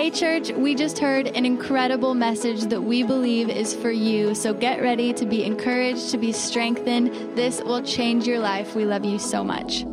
Hey, church, we just heard an incredible message that we believe is for you. So get ready to be encouraged, to be strengthened. This will change your life. We love you so much.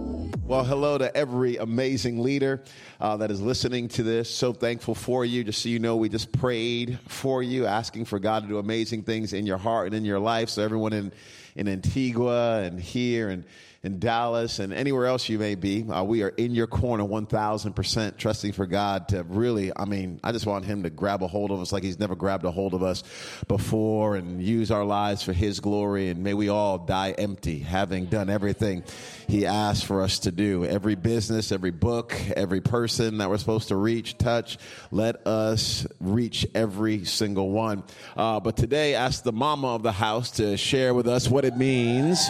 Well, hello to every amazing leader uh, that is listening to this. So thankful for you. Just so you know, we just prayed for you, asking for God to do amazing things in your heart and in your life. So everyone in, in Antigua and here and in Dallas and anywhere else you may be, uh, we are in your corner 1000% trusting for God to really, I mean, I just want Him to grab a hold of us like He's never grabbed a hold of us before and use our lives for His glory. And may we all die empty, having done everything He asked for us to do. Every business, every book, every person that we're supposed to reach, touch, let us reach every single one. Uh, but today, ask the mama of the house to share with us what it means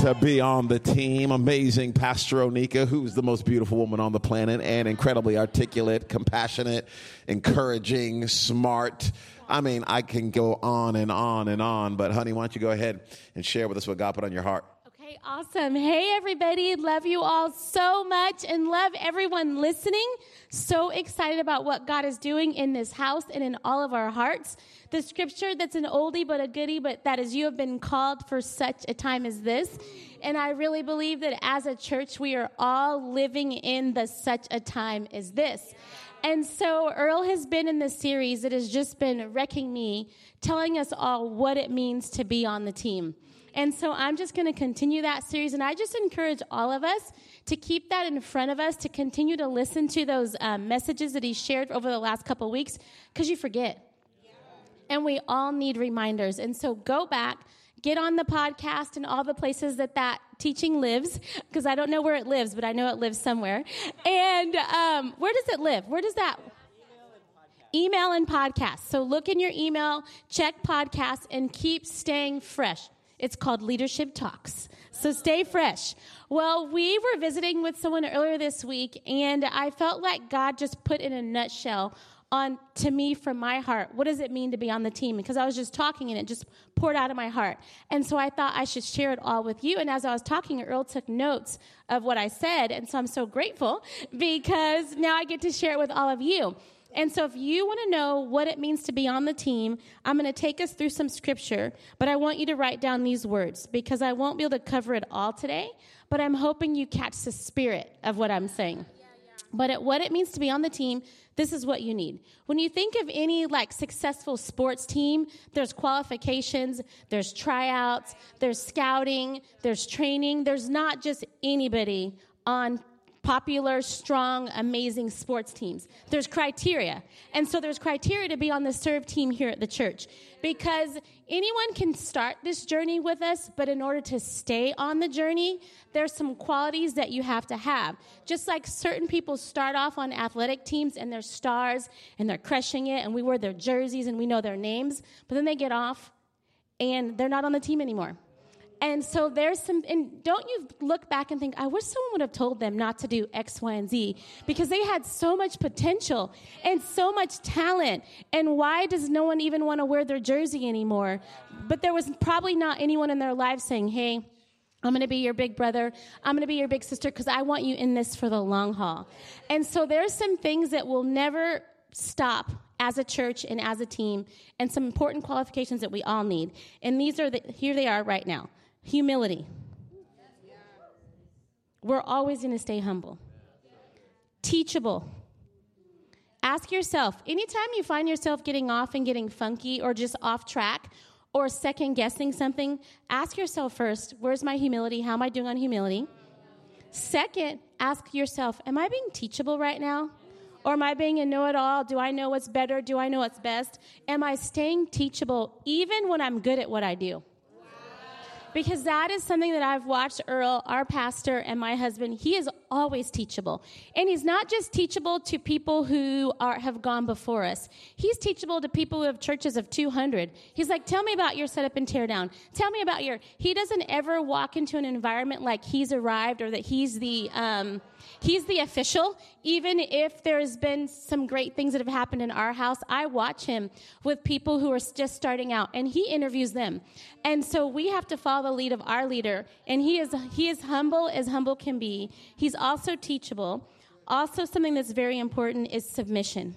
to be on the team. Amazing Pastor Onika, who's the most beautiful woman on the planet and incredibly articulate, compassionate, encouraging, smart. I mean, I can go on and on and on, but honey, why don't you go ahead and share with us what God put on your heart? Okay, awesome. Hey, everybody. Love you all so much and love everyone listening. So excited about what God is doing in this house and in all of our hearts. The scripture that's an oldie but a goodie, but that is you have been called for such a time as this. And I really believe that as a church, we are all living in the such a time as this. And so Earl has been in this series that has just been wrecking me, telling us all what it means to be on the team. And so I'm just going to continue that series. And I just encourage all of us to keep that in front of us, to continue to listen to those um, messages that he shared over the last couple of weeks, because you forget. And we all need reminders. And so go back, get on the podcast and all the places that that teaching lives, because I don't know where it lives, but I know it lives somewhere. And um, where does it live? Where does that? Email and podcast. So look in your email, check podcast, and keep staying fresh. It's called Leadership Talks. So stay fresh. Well, we were visiting with someone earlier this week, and I felt like God just put in a nutshell on to me from my heart what does it mean to be on the team? Because i was just talking and it just poured out of my heart. And so i thought i should share it all with you. And as i was talking earl took notes of what i said. And so i'm so grateful because now i get to share it with all of you and so, if you want to know what it means to be on the team, I'm going to take us through some scripture, but I want you to write down these words because I won't be able to cover it all today, but I'm hoping you catch the spirit of what I'm saying. But at what it means to be on the team, this is what you need. When you think of any like successful sports team, there's qualifications, there's tryouts, there's scouting, there's training. There's not just anybody on popular, strong, amazing sports teams. There's criteria. And so there's criteria to be on the serve team here at the church because anyone can start this journey with us, but in order to stay on the journey, there's some qualities that you have to have. Just like certain people start off on athletic teams and they're stars and they're crushing it and we wear their jerseys and we know their names, but then they get off and they're not on the team anymore. And so there's some, and don't you look back and think, I wish someone would have told them not to do X, Y, and Z because they had so much potential and so much talent. And why does no one even want to wear their jersey anymore? But there was probably not anyone in their lives saying, hey, I'm going to be your big brother. I'm going to be your big sister because I want you in this for the long haul. And so there's some things that will never stop as a church and as a team and some important qualifications that we all need. And these are the, here they are right now. Humility. We're always going to stay humble. Teachable. Ask yourself anytime you find yourself getting off and getting funky or just off track or second guessing something, ask yourself first, where's my humility? How am I doing on humility? Second, ask yourself, am I being teachable right now? Or am I being a know it all? Do I know what's better? Do I know what's best? Am I staying teachable even when I'm good at what I do? Because that is something that I've watched Earl, our pastor, and my husband. He is always teachable. And he's not just teachable to people who are, have gone before us. He's teachable to people who have churches of 200. He's like, tell me about your setup and tear down. Tell me about your, he doesn't ever walk into an environment like he's arrived or that he's the, um, He's the official. Even if there's been some great things that have happened in our house, I watch him with people who are just starting out and he interviews them. And so we have to follow the lead of our leader. And he is, he is humble as humble can be. He's also teachable. Also, something that's very important is submission.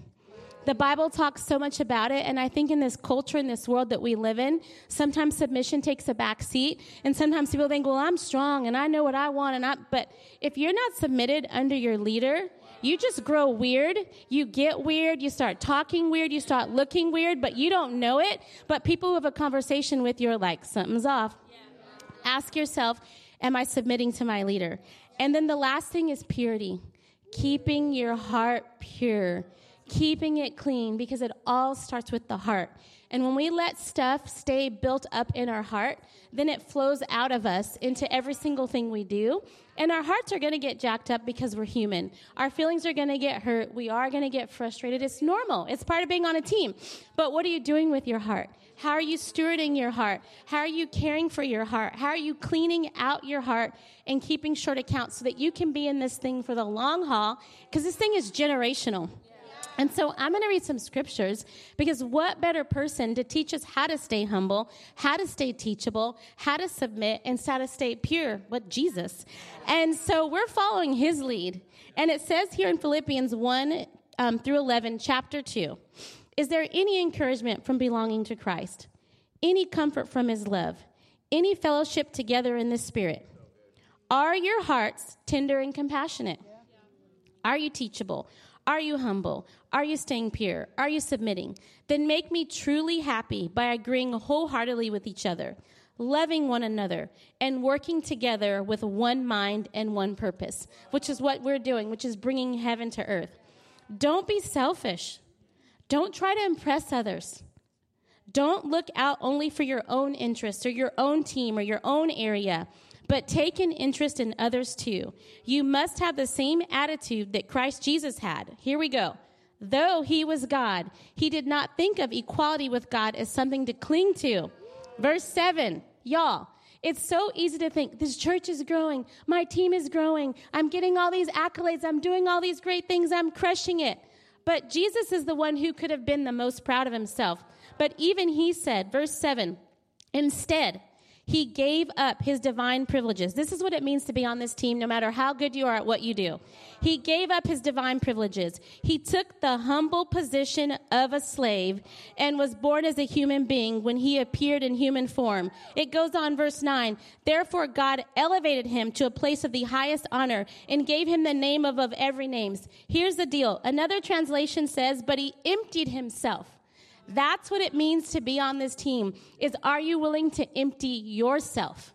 The Bible talks so much about it, and I think in this culture, in this world that we live in, sometimes submission takes a back seat, and sometimes people think, "Well, I'm strong and I know what I want," and I. But if you're not submitted under your leader, you just grow weird. You get weird. You start talking weird. You start looking weird, but you don't know it. But people who have a conversation with you are like, something's off. Ask yourself, am I submitting to my leader? And then the last thing is purity. Keeping your heart pure keeping it clean because it all starts with the heart. And when we let stuff stay built up in our heart, then it flows out of us into every single thing we do. And our hearts are going to get jacked up because we're human. Our feelings are going to get hurt. We are going to get frustrated. It's normal. It's part of being on a team. But what are you doing with your heart? How are you stewarding your heart? How are you caring for your heart? How are you cleaning out your heart and keeping short accounts so that you can be in this thing for the long haul? Because this thing is generational. And so I'm going to read some scriptures because what better person to teach us how to stay humble, how to stay teachable, how to submit, and how to stay pure but Jesus. And so we're following his lead. And it says here in Philippians 1 um, through 11, chapter 2 Is there any encouragement from belonging to Christ? Any comfort from his love? Any fellowship together in the Spirit? Are your hearts tender and compassionate? Are you teachable? Are you humble? Are you staying pure? Are you submitting? Then make me truly happy by agreeing wholeheartedly with each other, loving one another, and working together with one mind and one purpose, which is what we're doing, which is bringing heaven to earth. Don't be selfish. Don't try to impress others. Don't look out only for your own interests or your own team or your own area but take an interest in others too. You must have the same attitude that Christ Jesus had. Here we go. Though he was God, he did not think of equality with God as something to cling to. Verse 7, y'all, it's so easy to think this church is growing, my team is growing, I'm getting all these accolades, I'm doing all these great things, I'm crushing it. But Jesus is the one who could have been the most proud of himself. But even he said, verse 7, instead, he gave up his divine privileges. This is what it means to be on this team, no matter how good you are at what you do. He gave up his divine privileges. He took the humble position of a slave and was born as a human being when he appeared in human form. It goes on, verse 9. Therefore, God elevated him to a place of the highest honor and gave him the name above every name. Here's the deal. Another translation says, but he emptied himself. That's what it means to be on this team is are you willing to empty yourself?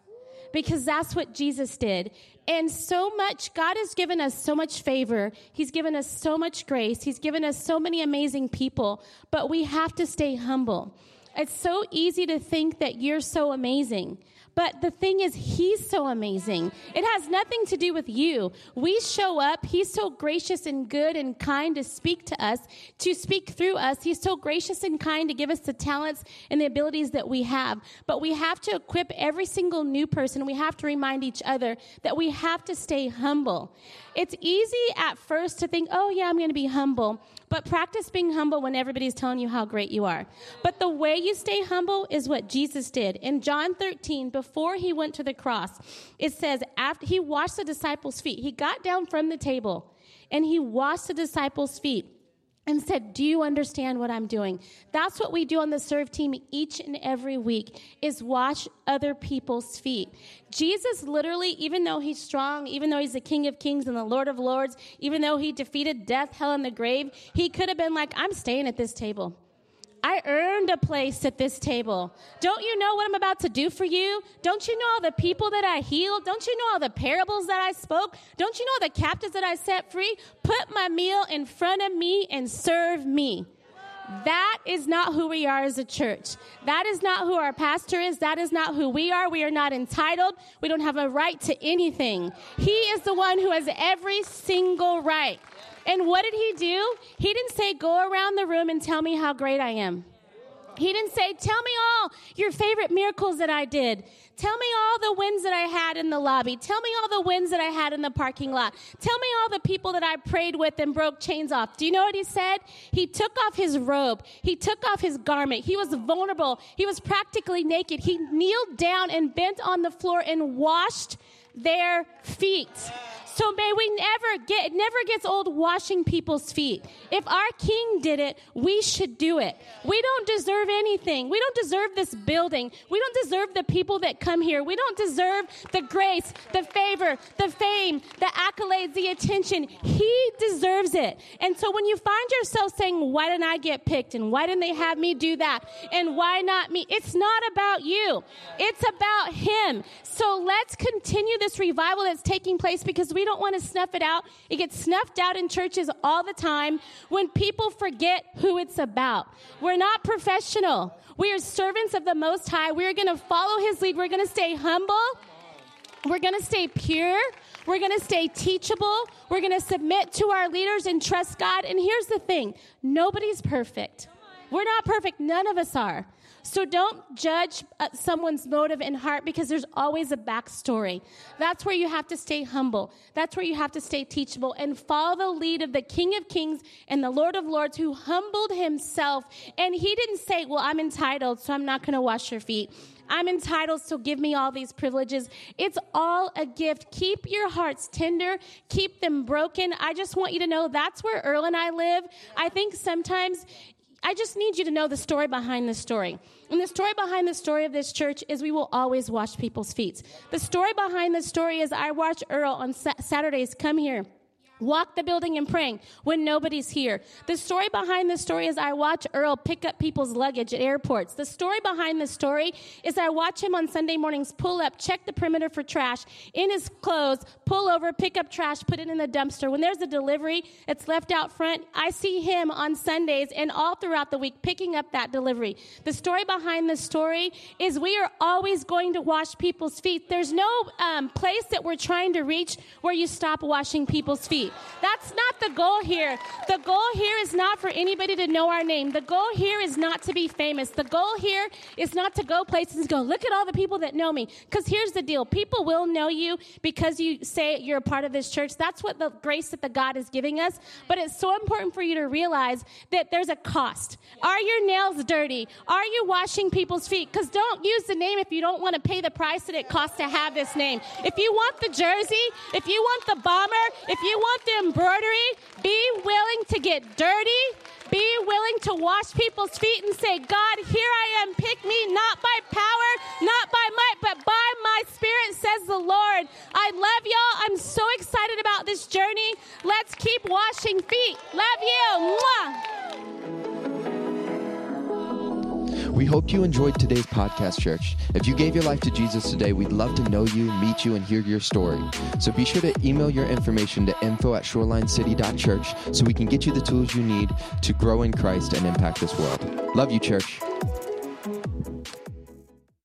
Because that's what Jesus did. And so much, God has given us so much favor. He's given us so much grace. He's given us so many amazing people, but we have to stay humble. It's so easy to think that you're so amazing. But the thing is, he's so amazing. It has nothing to do with you. We show up. He's so gracious and good and kind to speak to us, to speak through us. He's so gracious and kind to give us the talents and the abilities that we have. But we have to equip every single new person. We have to remind each other that we have to stay humble. It's easy at first to think, oh, yeah, I'm going to be humble. But practice being humble when everybody's telling you how great you are. But the way you stay humble is what Jesus did. In John 13, before he went to the cross, it says after he washed the disciples' feet, he got down from the table and he washed the disciples' feet and said, "Do you understand what I'm doing?" That's what we do on the serve team each and every week is wash other people's feet. Jesus literally, even though he's strong, even though he's the King of Kings and the Lord of Lords, even though he defeated death, hell, and the grave, he could have been like, "I'm staying at this table." I earned a place at this table. Don't you know what I'm about to do for you? Don't you know all the people that I healed? Don't you know all the parables that I spoke? Don't you know all the captives that I set free? Put my meal in front of me and serve me. That is not who we are as a church. That is not who our pastor is. That is not who we are. We are not entitled. We don't have a right to anything. He is the one who has every single right. And what did he do? He didn't say, Go around the room and tell me how great I am. He didn't say, Tell me all your favorite miracles that I did. Tell me all the wins that I had in the lobby. Tell me all the wins that I had in the parking lot. Tell me all the people that I prayed with and broke chains off. Do you know what he said? He took off his robe. He took off his garment. He was vulnerable. He was practically naked. He kneeled down and bent on the floor and washed their feet. So may we never get, it never gets old washing people's feet. If our king did it, we should do it. We don't deserve anything. We don't deserve this building. We don't deserve the people that come here. We don't deserve the grace, the favor, the fame, the accolades, the attention. He deserves it. And so when you find yourself saying, why didn't I get picked? And why didn't they have me do that? And why not me? It's not about you. It's about him. So let's continue this revival that's taking place because we don't want to snuff it out. It gets snuffed out in churches all the time when people forget who it's about. We're not professional. We are servants of the Most High. We're going to follow His lead. We're going to stay humble. We're going to stay pure. We're going to stay teachable. We're going to submit to our leaders and trust God. And here's the thing nobody's perfect. We're not perfect. None of us are. So don't judge uh, someone's motive and heart because there's always a backstory. That's where you have to stay humble. That's where you have to stay teachable and follow the lead of the King of Kings and the Lord of Lords who humbled himself. And he didn't say, Well, I'm entitled, so I'm not going to wash your feet. I'm entitled, so give me all these privileges. It's all a gift. Keep your hearts tender, keep them broken. I just want you to know that's where Earl and I live. I think sometimes I just need you to know the story behind the story. And the story behind the story of this church is we will always wash people's feet. The story behind the story is I watch Earl on sa- Saturdays come here walk the building and praying when nobody's here. The story behind the story is I watch Earl pick up people's luggage at airports. The story behind the story is I watch him on Sunday mornings pull up, check the perimeter for trash in his clothes, pull over, pick up trash, put it in the dumpster. When there's a delivery, it's left out front. I see him on Sundays and all throughout the week picking up that delivery. The story behind the story is we are always going to wash people's feet. There's no um, place that we're trying to reach where you stop washing people's feet. That's not the goal here. The goal here is not for anybody to know our name. The goal here is not to be famous. The goal here is not to go places and go, look at all the people that know me. Because here's the deal people will know you because you say you're a part of this church. That's what the grace that the God is giving us. But it's so important for you to realize that there's a cost. Are your nails dirty? Are you washing people's feet? Because don't use the name if you don't want to pay the price that it costs to have this name. If you want the jersey, if you want the bomber, if you want the embroidery, be willing to get dirty, be willing to wash people's feet and say, God, here I am, pick me, not by power, not by might, but by my spirit, says the Lord. I love y'all. I'm so excited about this journey. Let's keep washing feet. Love you. Mwah. We hope you enjoyed today's podcast, church. If you gave your life to Jesus today, we'd love to know you, meet you, and hear your story. So be sure to email your information to info at shorelinecity.church so we can get you the tools you need to grow in Christ and impact this world. Love you, church.